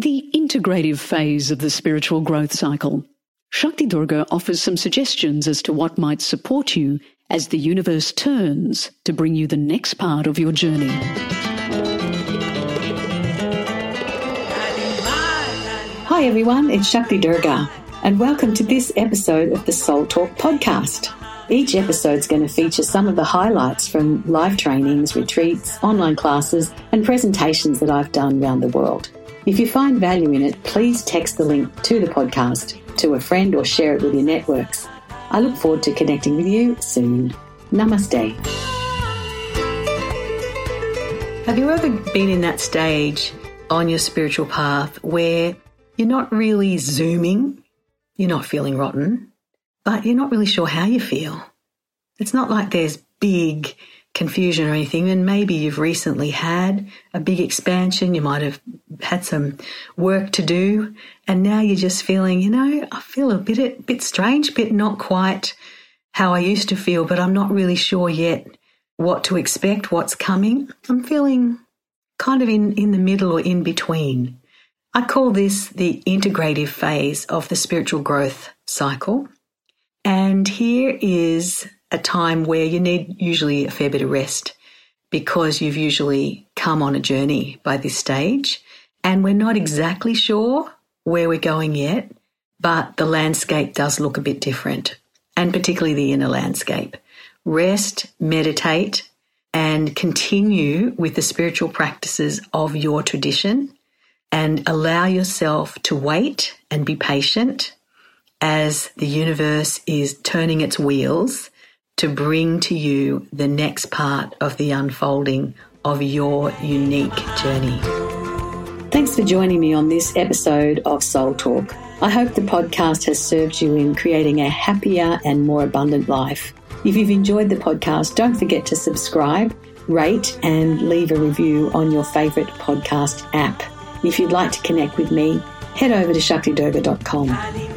The integrative phase of the spiritual growth cycle. Shakti Durga offers some suggestions as to what might support you as the universe turns to bring you the next part of your journey. Hi everyone, it's Shakti Durga, and welcome to this episode of the Soul Talk podcast. Each episode is going to feature some of the highlights from live trainings, retreats, online classes, and presentations that I've done around the world. If you find value in it, please text the link to the podcast to a friend or share it with your networks. I look forward to connecting with you soon. Namaste. Have you ever been in that stage on your spiritual path where you're not really zooming, you're not feeling rotten, but you're not really sure how you feel? It's not like there's big confusion or anything, and maybe you've recently had a big expansion, you might have had some work to do, and now you're just feeling, you know, I feel a bit a bit strange, bit not quite how I used to feel, but I'm not really sure yet what to expect, what's coming. I'm feeling kind of in, in the middle or in between. I call this the integrative phase of the spiritual growth cycle. And here is a time where you need usually a fair bit of rest because you've usually come on a journey by this stage and we're not exactly sure where we're going yet, but the landscape does look a bit different and particularly the inner landscape. Rest, meditate, and continue with the spiritual practices of your tradition and allow yourself to wait and be patient as the universe is turning its wheels to bring to you the next part of the unfolding of your unique journey. Thanks for joining me on this episode of Soul Talk. I hope the podcast has served you in creating a happier and more abundant life. If you've enjoyed the podcast, don't forget to subscribe, rate, and leave a review on your favourite podcast app. If you'd like to connect with me, head over to shaktidurga.com.